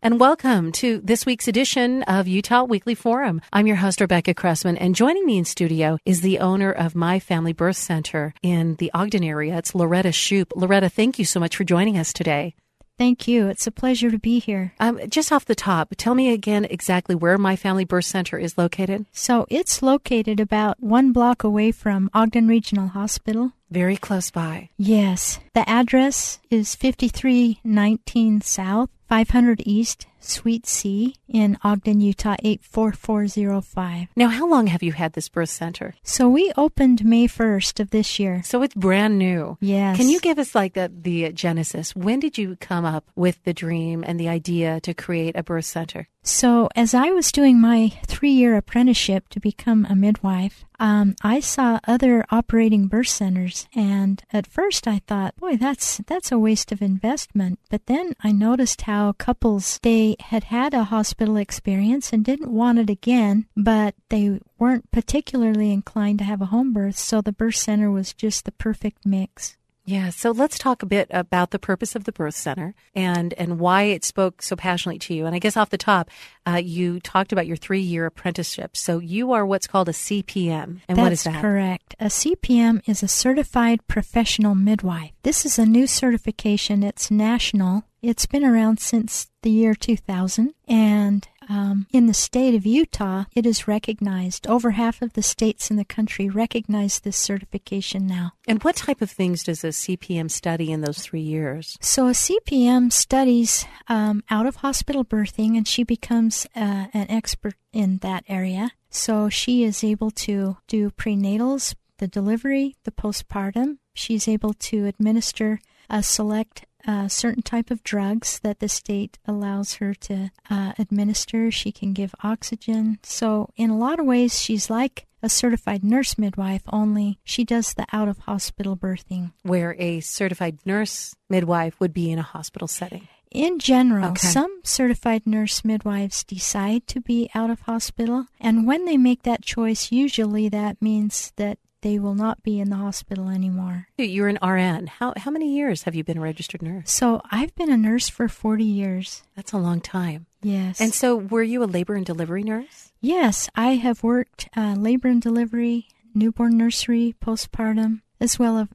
And welcome to this week's edition of Utah Weekly Forum. I'm your host, Rebecca Cressman, and joining me in studio is the owner of My Family Birth Center in the Ogden area. It's Loretta Shoup. Loretta, thank you so much for joining us today. Thank you. It's a pleasure to be here. Um, just off the top, tell me again exactly where My Family Birth Center is located. So it's located about one block away from Ogden Regional Hospital. Very close by. Yes. The address is 5319 South, 500 East, Suite C in Ogden, Utah 84405. Now, how long have you had this birth center? So we opened May 1st of this year. So it's brand new. Yes. Can you give us like the, the genesis? When did you come up with the dream and the idea to create a birth center? So, as I was doing my three year apprenticeship to become a midwife, um, I saw other operating birth centers, and at first I thought, boy, that's that's a waste of investment. But then I noticed how couples they had had a hospital experience and didn't want it again, but they weren't particularly inclined to have a home birth, so the birth center was just the perfect mix. Yeah, so let's talk a bit about the purpose of the birth center and and why it spoke so passionately to you. And I guess off the top, uh, you talked about your three year apprenticeship. So you are what's called a CPM. And That's what is that? correct. A CPM is a certified professional midwife. This is a new certification. It's national. It's been around since the year 2000, and um, in the state of Utah, it is recognized. Over half of the states in the country recognize this certification now. And what type of things does a CPM study in those three years? So, a CPM studies um, out of hospital birthing, and she becomes uh, an expert in that area. So, she is able to do prenatals, the delivery, the postpartum. She's able to administer a select a certain type of drugs that the state allows her to uh, administer. She can give oxygen. So, in a lot of ways, she's like a certified nurse midwife, only she does the out of hospital birthing. Where a certified nurse midwife would be in a hospital setting. In general, Okay. some certified nurse midwives decide to be out of hospital, and when they make that choice, usually that means that they will not be in the hospital anymore. You're an RN. How, how many years have you been a registered nurse? So I've been a nurse for 40 years. That's a long time. Yes. And so, were you a labor and delivery nurse? Yes, I have worked uh, labor and delivery, newborn nursery, postpartum, as well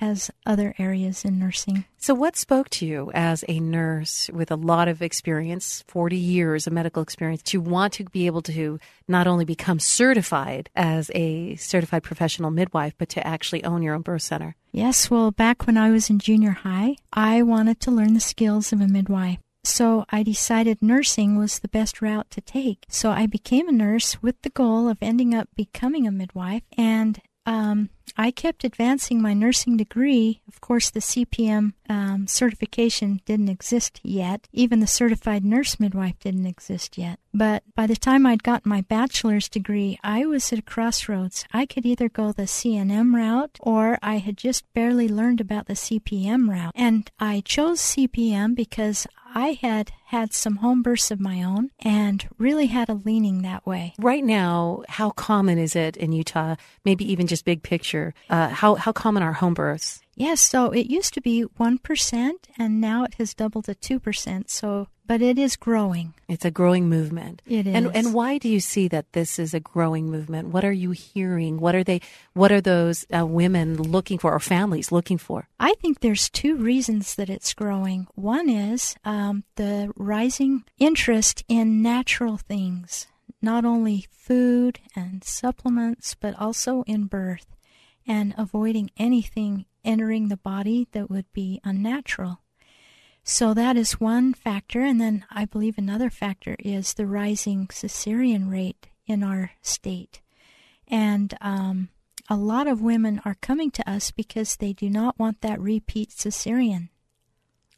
as, other areas in nursing. So, what spoke to you as a nurse with a lot of experience, 40 years of medical experience, to want to be able to not only become certified as a certified professional midwife, but to actually own your own birth center? Yes, well, back when I was in junior high, I wanted to learn the skills of a midwife. So I decided nursing was the best route to take. So I became a nurse with the goal of ending up becoming a midwife. And um, I kept advancing my nursing degree. Of course, the CPM um, certification didn't exist yet. Even the certified nurse midwife didn't exist yet. But by the time I'd gotten my bachelor's degree, I was at a crossroads. I could either go the CNM route or I had just barely learned about the CPM route. And I chose CPM because I had had some home births of my own and really had a leaning that way. Right now, how common is it in Utah? Maybe even just big picture. Uh, how how common are home births? Yes, so it used to be 1% and now it has doubled to 2%. So, but it is growing. It's a growing movement. It And and why do you see that this is a growing movement? What are you hearing? What are they? What are those uh, women looking for, or families looking for? I think there's two reasons that it's growing. One is um, the rising interest in natural things, not only food and supplements, but also in birth. and avoiding anything entering the body that would be unnatural. So that is one factor. And then I believe another factor is the rising cesarean rate in our state. And um, a lot of women are coming to us because they do not want that repeat cesarean.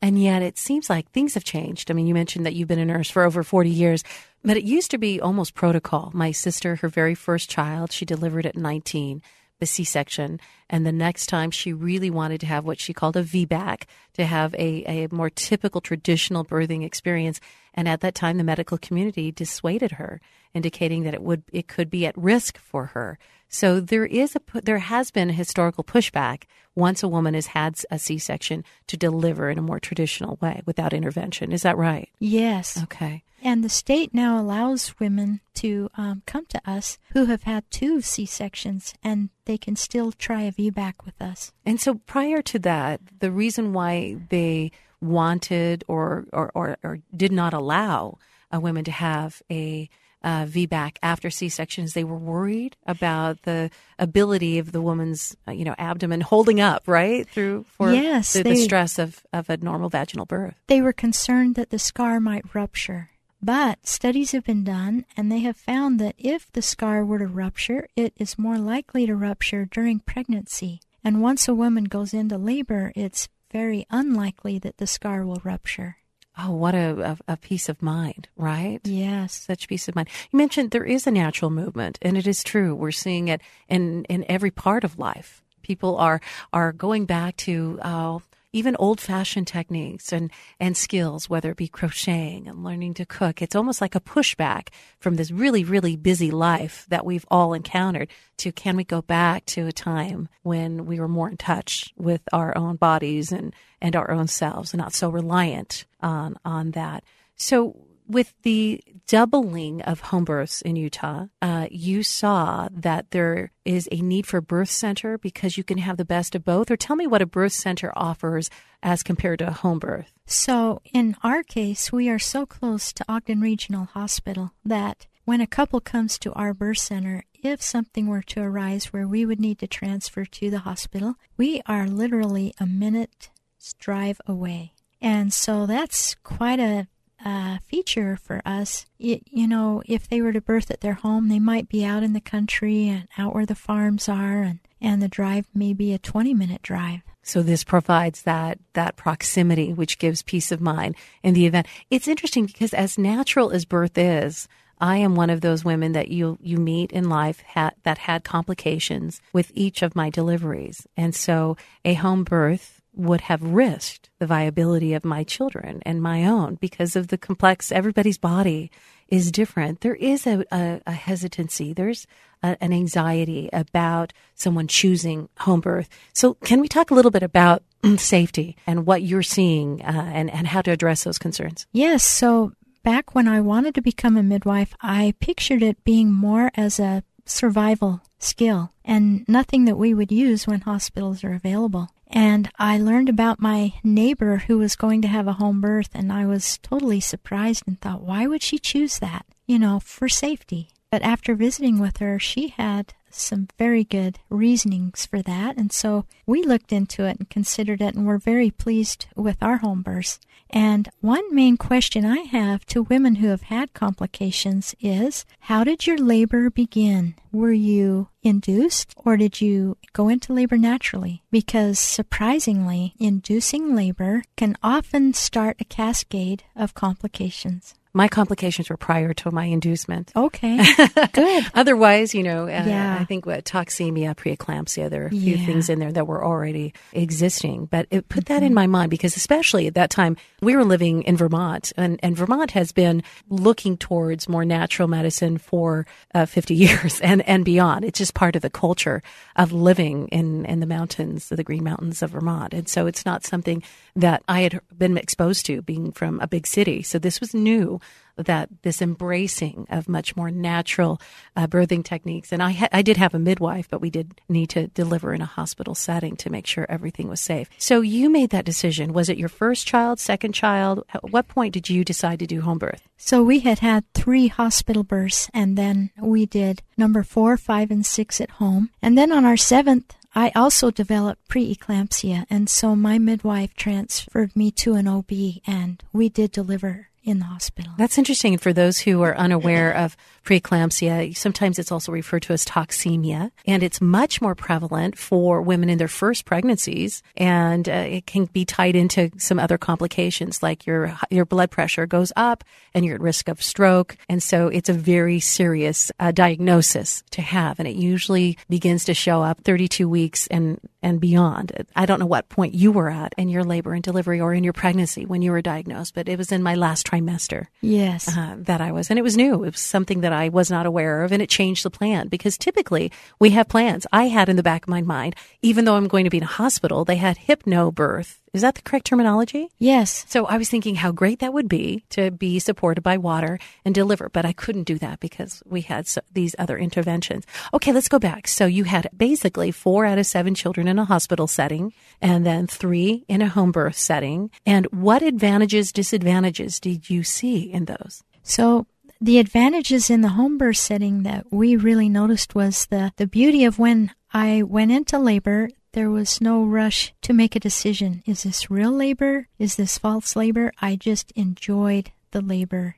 And yet it seems like things have changed. I mean, you mentioned that you've been a nurse for over 40 years, but it used to be almost protocol. My sister, her very first child, she delivered at 19 the C section. And the next time she really wanted to have what she called a VBAC, to have a, a more typical traditional birthing experience. And at that time, the medical community dissuaded her, indicating that it would it could be at risk for her. So there is a there has been a historical pushback once a woman has had a C-section to deliver in a more traditional way without intervention. Is that right? Yes. Okay. And the state now allows women to um, come to us who have had two C sections and they can still try a VBAC with us. And so prior to that, the reason why they wanted or, or, or, or did not allow a women to have a uh, VBAC after C-sections, they were worried about the ability of the woman's, uh, you know, abdomen holding up, right, through for yes, the, they, the stress of, of a normal vaginal birth. They were concerned that the scar might rupture. But studies have been done, and they have found that if the scar were to rupture, it is more likely to rupture during pregnancy. And once a woman goes into labor, it's very unlikely that the scar will rupture. Oh, what a, a, a, peace of mind, right? Yes. Such peace of mind. You mentioned there is a natural movement, and it is true. We're seeing it in, in every part of life. People are, are going back to, uh, even old fashioned techniques and, and skills, whether it be crocheting and learning to cook. It's almost like a pushback from this really, really busy life that we've all encountered to can we go back to a time when we were more in touch with our own bodies and, and our own selves and not so reliant on, on that. So with the doubling of home births in Utah, uh, you saw that there is a need for birth center because you can have the best of both. Or tell me what a birth center offers as compared to a home birth. So, in our case, we are so close to Ogden Regional Hospital that when a couple comes to our birth center, if something were to arise where we would need to transfer to the hospital, we are literally a minute's drive away. And so that's quite a uh, feature for us. It, you know, if they were to birth at their home, they might be out in the country and out where the farms are, and, and the drive may be a 20 minute drive. So this provides that that proximity, which gives peace of mind in the event. It's interesting because as natural as birth is, I am one of those women that you you meet in life ha- that had complications with each of my deliveries, and so a home birth would have risked the viability of my children and my own because of the complex everybody's body is different. There is a, a, a hesitancy. There's a, an anxiety about someone choosing home birth. So can we talk a little bit about safety and what you're seeing uh, and, and how to address those concerns? Yes. So back when i wanted to become a midwife i pictured it being more as a survival skill and nothing that we would use when hospitals are available. And I learned about my neighbor who was going to have a home birth, and I was totally surprised and thought, why would she choose that? You know, for safety. But after visiting with her, she had some very good reasonings for that. And so we looked into it and considered it, and we're very pleased with our home births. And one main question I have to women who have had complications is How did your labor begin? Were you induced or did you go into labor naturally? Because surprisingly, inducing labor can often start a cascade of complications. My complications were prior to my inducement. Okay, good. Otherwise, you know, uh, yeah. I think what toxemia, preeclampsia, there are a few Yeah. things in there that were already existing. But it put that Mm-hmm. in my mind because, especially at that time, we were living in Vermont, and, and Vermont has been looking towards more natural medicine for uh, 50 years and, and beyond. It's just part of the culture of living in, in the mountains, the Green Mountains of Vermont. And so it's not something that I had been exposed to being from a big city. So this was new that this embracing of much more natural uh, birthing techniques. And I, ha- I did have a midwife, but we did need to deliver in a hospital setting to make sure everything was safe. So you made that decision. Was it your first child, second child? At what point did you decide to do home birth? So we had had three hospital births, and then we did number four, five, and six at home. And then on our seventh, I also developed preeclampsia, and so my midwife transferred me to an OB, and we did deliver in the hospital. That's interesting. For those who are unaware of preeclampsia, sometimes it's also referred to as toxemia, and it's much more prevalent for women in their first pregnancies, and uh, it can be tied into some other complications like your your blood pressure goes up and you're at risk of stroke, and so it's a very serious uh, diagnosis to have, and it usually begins to show up 32 weeks and and beyond. I don't know what point you were at in your labor and delivery or in your pregnancy when you were diagnosed, but it was in my last trimester. Yes. Uh, that I was. And it was new. It was something that I was not aware of, and it changed the plan because typically we have plans. I had in the back of my mind, even though I'm going to be in a hospital, they had hypnobirth is that the correct terminology? Yes. So I was thinking how great that would be to be supported by water and deliver, but I couldn't do that because we had so, these other interventions. Okay, let's go back. So you had basically four out of seven children in a hospital setting and then three in a home birth setting. And what advantages, disadvantages did you see in those? So the advantages in the home birth setting that we really noticed was the, the beauty of when I went into labor, there was no rush to make a decision. Is this real labor? Is this false labor? I just enjoyed the labor.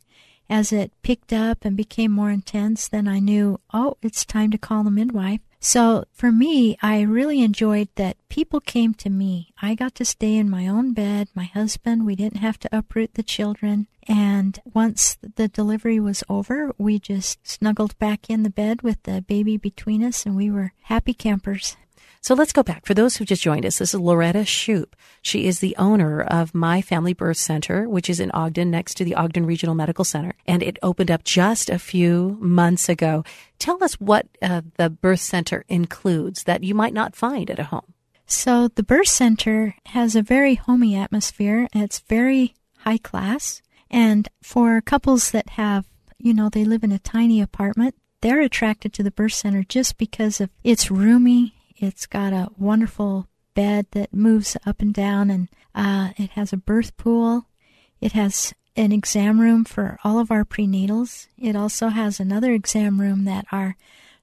As it picked up and became more intense, then I knew, oh, it's time to call the midwife. So for me, I really enjoyed that people came to me. I got to stay in my own bed. My husband, we didn't have to uproot the children. And once the delivery was over, we just snuggled back in the bed with the baby between us and we were happy campers. So let's go back. For those who just joined us, this is Loretta Shoup. She is the owner of My Family Birth Center, which is in Ogden next to the Ogden Regional Medical Center. And it opened up just a few months ago. Tell us what uh, the birth center includes that you might not find at a home. So the birth center has a very homey atmosphere. It's very high class. And for couples that have, you know, they live in a tiny apartment, they're attracted to the birth center just because of its roomy it's got a wonderful bed that moves up and down, and uh, it has a birth pool. It has an exam room for all of our prenatals. It also has another exam room that our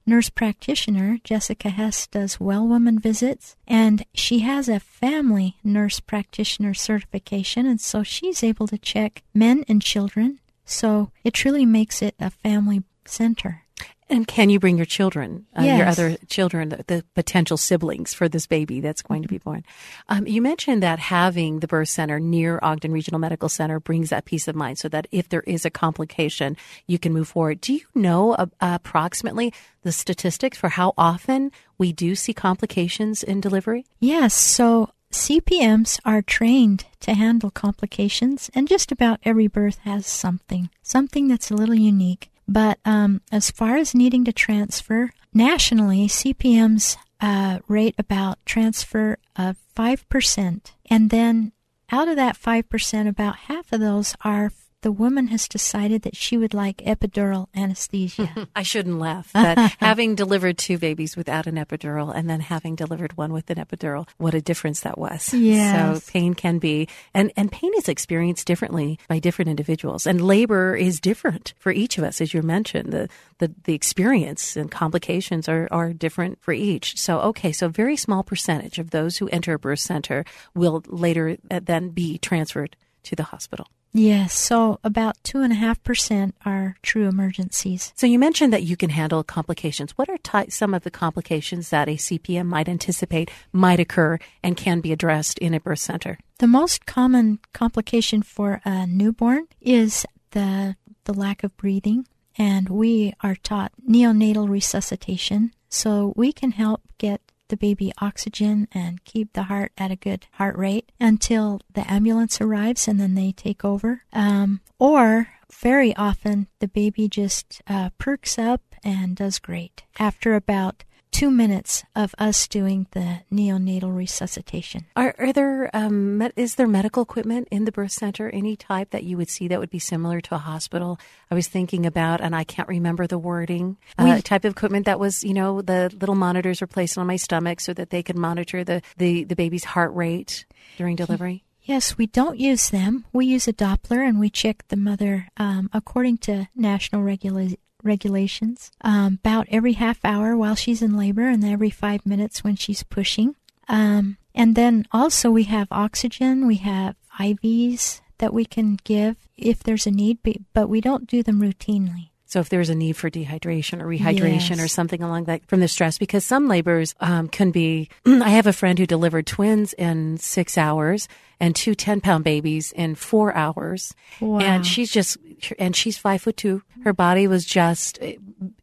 nurse practitioner, Jessica Hess, does well woman visits, and she has a family nurse practitioner certification, and so she's able to check men and children. So it truly makes it a family center. And can you bring your children, uh, yes. your other children, the, the, potential siblings for this baby that's going to be born? Um, you mentioned that having the birth center near Ogden Regional Medical Center brings that peace of mind so that if there is a complication, you can move forward. Do you know uh, approximately the statistics for how often we do see complications in delivery? Yes. So CPMs are trained to handle complications, and just about every birth has something, something that's a little unique. But um, as far as needing to transfer, nationally, CPMs uh, rate about transfer of 5%. And then out of that 5%, about half of those are the woman has decided that she would like epidural anesthesia. I shouldn't laugh, but having delivered two babies without an epidural and then having delivered one with an epidural, what a difference that was. Yes. So pain can be, and, and pain is experienced differently by different individuals. And labor is different for each of us, as you mentioned. The, the, the experience and complications are, are different for each. So, okay, so a very small percentage of those who enter a birth center will later uh, then be transferred to the hospital. Yes, so about 2.5% are true emergencies. So you mentioned that you can handle complications. What are some of the complications that a CPM might anticipate might occur and can be addressed in a birth center? The most common complication for a newborn is the, the lack of breathing, and we are taught neonatal resuscitation. So we can help get the baby oxygen and keep the heart at a good heart rate until the ambulance arrives and then they take over. Um, or very often the baby just uh, perks up and does great after about two minutes of us doing the neonatal resuscitation. Are, are there um, med- is there medical equipment in the birth center any type that you would see that would be similar to a hospital? I was thinking about, and I can't remember the wording. Uh, type of equipment that was, you know, the little monitors were placed on my stomach so that they could monitor the the, the baby's heart rate during delivery. Yes, we don't use them. We use a Doppler and we check the mother um, according to national regula- regulations um, about every half hour while she's in labor and every five minutes when she's pushing. Um, and then also we have oxygen, we have IVs that we can give if there's a need, but we don't do them routinely. So if there's a need for dehydration or rehydration Yes. or something along that from the stress, because some labors um, can be. I have a friend who delivered twins in six hours and two 10 pound babies in four hours. Wow. And she's just, and she's five foot two. Her body was just eh,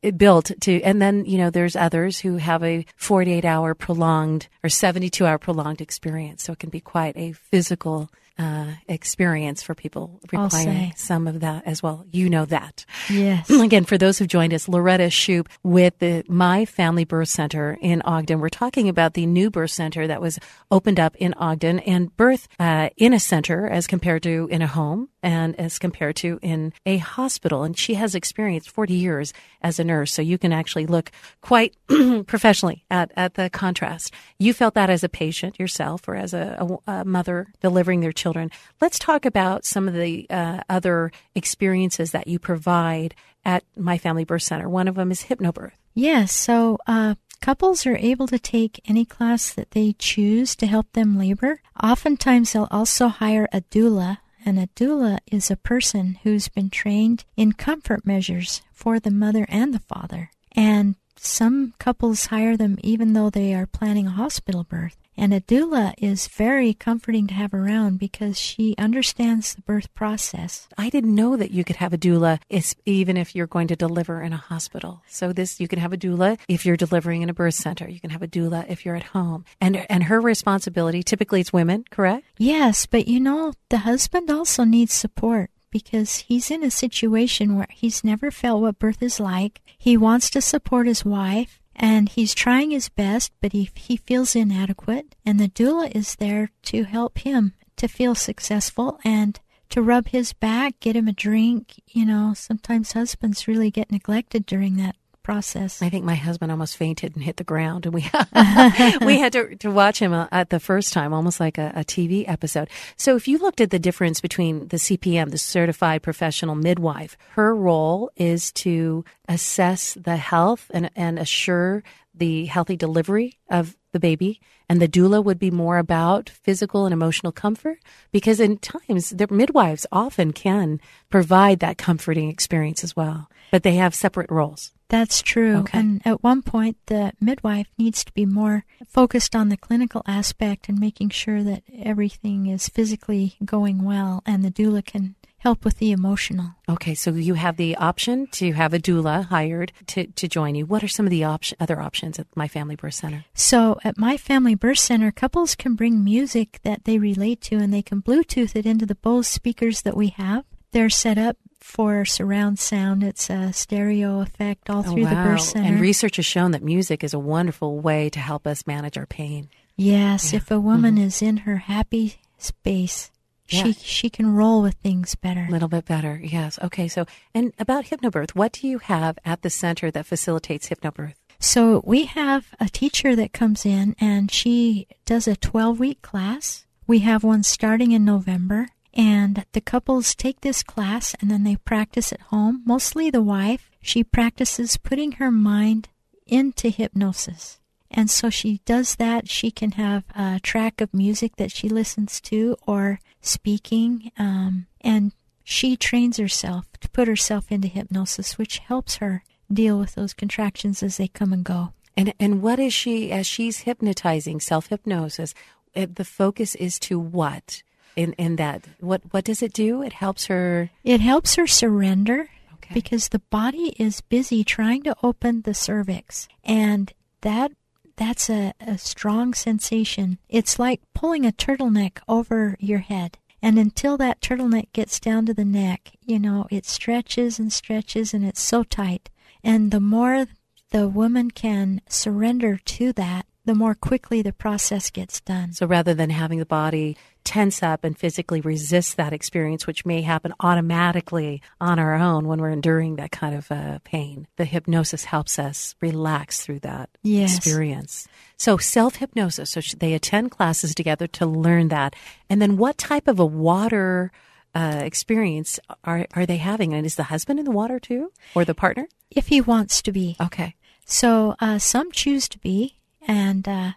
eh, built to, and then, you know, there's others who have a 48 hour prolonged or 72 hour prolonged experience. So it can be quite a physical uh, experience for people requiring some of that as well. You know that. Yes. Again, for those who've joined us, Loretta Shoup with the My Family Birth Center in Ogden. We're talking about the new birth center that was opened up in Ogden and birth uh, in a center as compared to in a home and as compared to in a hospital. And she has experienced 40 years as a nurse, so you can actually look quite professionally at, at the contrast. You felt that as a patient yourself or as a, a, a mother delivering their children. Let's talk about some of the uh, other experiences that you provide at My Family Birth Center. One of them is hypnobirth. Yes, so uh, couples are able to take any class that they choose to help them labor. Oftentimes, they'll also hire a doula, and a doula is a person who's been trained in comfort measures for the mother and the father. And some couples hire them even though they are planning a hospital birth. And a doula is very comforting to have around because she understands the birth process. I didn't know that you could have a doula even if you're going to deliver in a hospital. So this you can have a doula if you're delivering in a birth center. You can have a doula if you're at home. And and her responsibility typically it's women, correct? Yes, but you know, the husband also needs support because he's in a situation where he's never felt what birth is like. He wants to support his wife and he's trying his best, but he, he feels inadequate. And the doula is there to help him to feel successful and to rub his back, get him a drink. You know, sometimes husbands really get neglected during that process. I think my husband almost fainted and hit the ground, and we we had to to watch him uh, at the first time, almost like a, a TV episode. So, if you looked at the difference between the CPM, the Certified Professional Midwife, her role is to assess the health and and assure the healthy delivery of the baby, and the doula would be more about physical and emotional comfort because in times the midwives often can provide that comforting experience as well, but they have separate roles. That's true. Okay. And at one point, the midwife needs to be more focused on the clinical aspect and making sure that everything is physically going well, and the doula can help with the emotional. Okay, so you have the option to have a doula hired to, to join you. What are some of the option, other options at My Family Birth Center? So at my family birth center, couples can bring music that they relate to and they can Bluetooth it into the Bose speakers that we have. They're set up for surround sound. It's a stereo effect all oh, through the birth center. Oh, And research has shown that music is a wonderful way to help us manage our pain. yes, Yeah. if a woman mm-hmm. is in her happy space, Yeah. she she can roll with things better. A little bit better, yes. Okay, so, and about hypnobirth, what do you have at the center that facilitates hypnobirth? So we have a teacher that comes in and she does a 12 week class. We have one starting in November and the couples take this class and then they practice at home. Mostly the wife, she practices putting her mind into hypnosis. And so she does that. She can have a track of music that she listens to or speaking. Um, and she trains herself to put herself into hypnosis, which helps her deal with those contractions as they come and go. And, and what is she, as she's hypnotizing, self hypnosis, the focus is to what? In, in that, what, what does it do? It helps her. It helps her surrender Okay. because the body is busy trying to open the cervix. And that that's a, a strong sensation. It's like pulling a turtleneck over your head. And until that turtleneck gets down to the neck, you know, it stretches and stretches and it's so tight. And the more the woman can surrender to that, the more quickly the process gets done. So rather than having the body tense up and physically resist that experience, which may happen automatically on our own when we're enduring that kind of uh, pain, the hypnosis helps us relax through that Yes. experience. So self hypnosis. So they attend classes together to learn that. And then what type of a water uh, experience are are they having? And is the husband in the water too, or the partner? If he wants to be. Okay. So uh, some choose to be, and uh,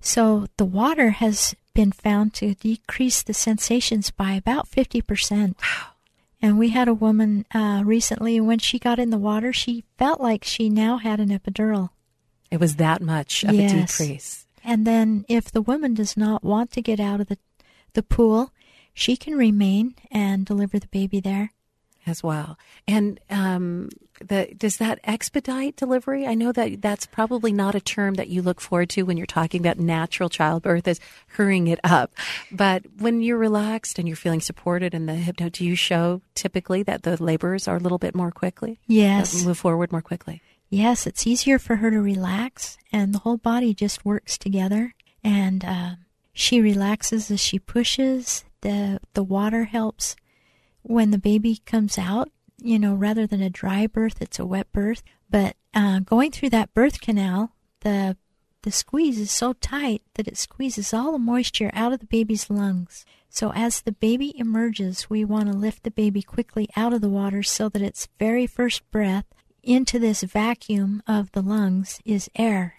so the water has been found to decrease the sensations by about 50%. Wow. And we had a woman uh, recently, when she got in the water, she felt like she now had an epidural. It was that much of Yes. a decrease. And then, if the woman does not want to get out of the, the pool, she can remain and deliver the baby there. As well. And um, the, does that expedite delivery? I know that that's probably not a term that you look forward to when you're talking about natural childbirth as hurrying it up. But when you're relaxed and you're feeling supported in the hypno, do you show typically that the labors are a little bit more quickly? Yes. Move forward more quickly. Yes, it's easier for her to relax, and the whole body just works together. And uh, she relaxes as she pushes. the The water helps when the baby comes out. You know, rather than a dry birth, it's a wet birth. But uh, going through that birth canal, the the squeeze is so tight that it squeezes all the moisture out of the baby's lungs. So as the baby emerges, we want to lift the baby quickly out of the water so that its very first breath into this vacuum of the lungs is air.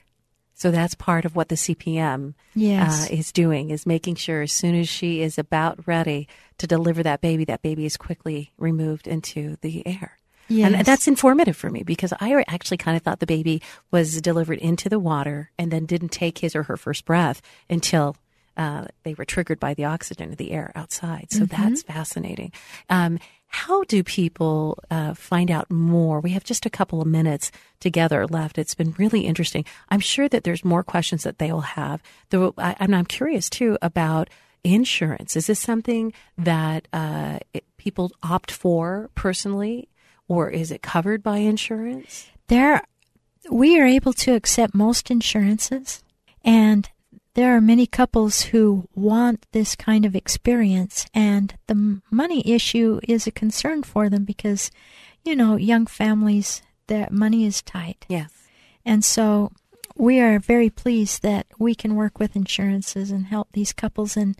So that's part of what the CPM Yes. uh, is doing is making sure as soon as she is about ready to deliver that baby, that baby is quickly removed into the air. And that's informative for me because I actually kind of thought the baby was delivered into the water and then didn't take his or her first breath until uh, they were triggered by the oxygen of the air outside. So that's fascinating. Um, how do people uh, find out more? We have just a couple of minutes together left. It's been really interesting. I'm sure that there's more questions that they will have. Though I, and I'm curious too about insurance. Is this something that uh, it, people opt for personally, or is it covered by insurance? there we are able to accept most insurances and there are many couples who want this kind of experience and the money issue is a concern for them because you know young families their money is tight. Yes. and so we are very pleased that we can work with insurances and help these couples. And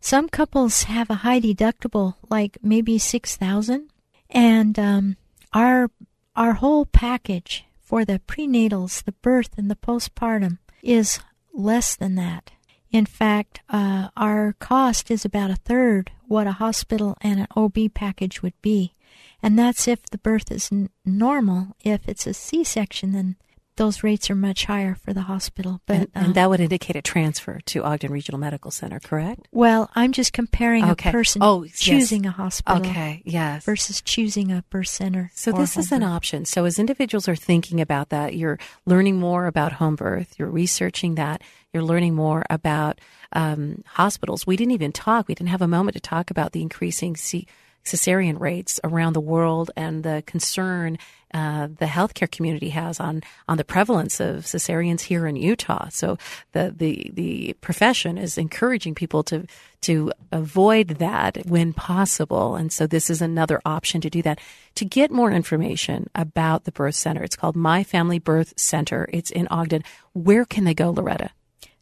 some couples have a high deductible like maybe 6000 and um, our our whole package for the prenatals the birth and the postpartum is less than that. In fact uh, our cost is about a third what a hospital and an ob package would be. And that's if the birth is n- normal. If it's a c-section then those rates are much higher for the hospital but and, uh, that would indicate a transfer to Ogden Regional Medical Center, correct? well i'm just comparing Okay. a person Oh, yes. choosing a hospital Okay, yes. versus choosing a birth center So this is home an option. So as individuals are thinking about that, you're learning more about home birth, you're researching that, you're learning more about um, hospitals. We didn't even talk. We didn't have a moment to talk about the increasing C- cesarean rates around the world and the concern uh, the healthcare community has on on the prevalence of cesareans here in Utah. So the the the profession is encouraging people to to avoid that when possible, and so this is another option to do that. To get more information about the birth center, it's called My Family Birth Center. It's in Ogden. Where can they go, Loretta?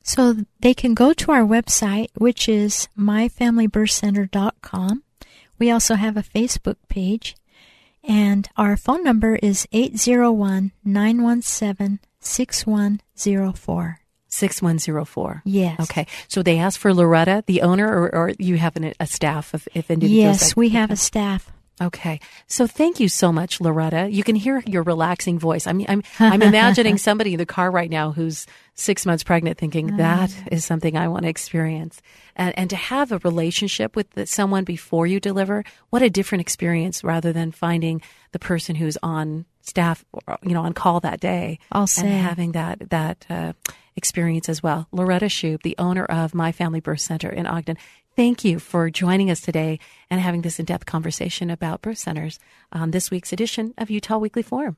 So they can go to our website, which is myfamilybirthcenter.com. We also have a Facebook page, and our phone number is 801 917 6104. 6104. Yes. Okay. So they ask for Loretta, the owner, or, or you have an, a staff of if individuals? Yes, that- we have a staff. Okay. So thank you so much, Loretta. You can hear your relaxing voice. I mean, I'm, I'm imagining somebody in the car right now who's six months pregnant thinking that is something I want to experience. And, and to have a relationship with the, someone before you deliver, what a different experience rather than finding the person who's on staff, or, you know, on call that day. I'll And say. having that, that, uh, experience as well. Loretta Shube, the owner of My Family Birth Center in Ogden. Thank you for joining us today and having this in depth conversation about birth centers on this week's edition of Utah Weekly Forum.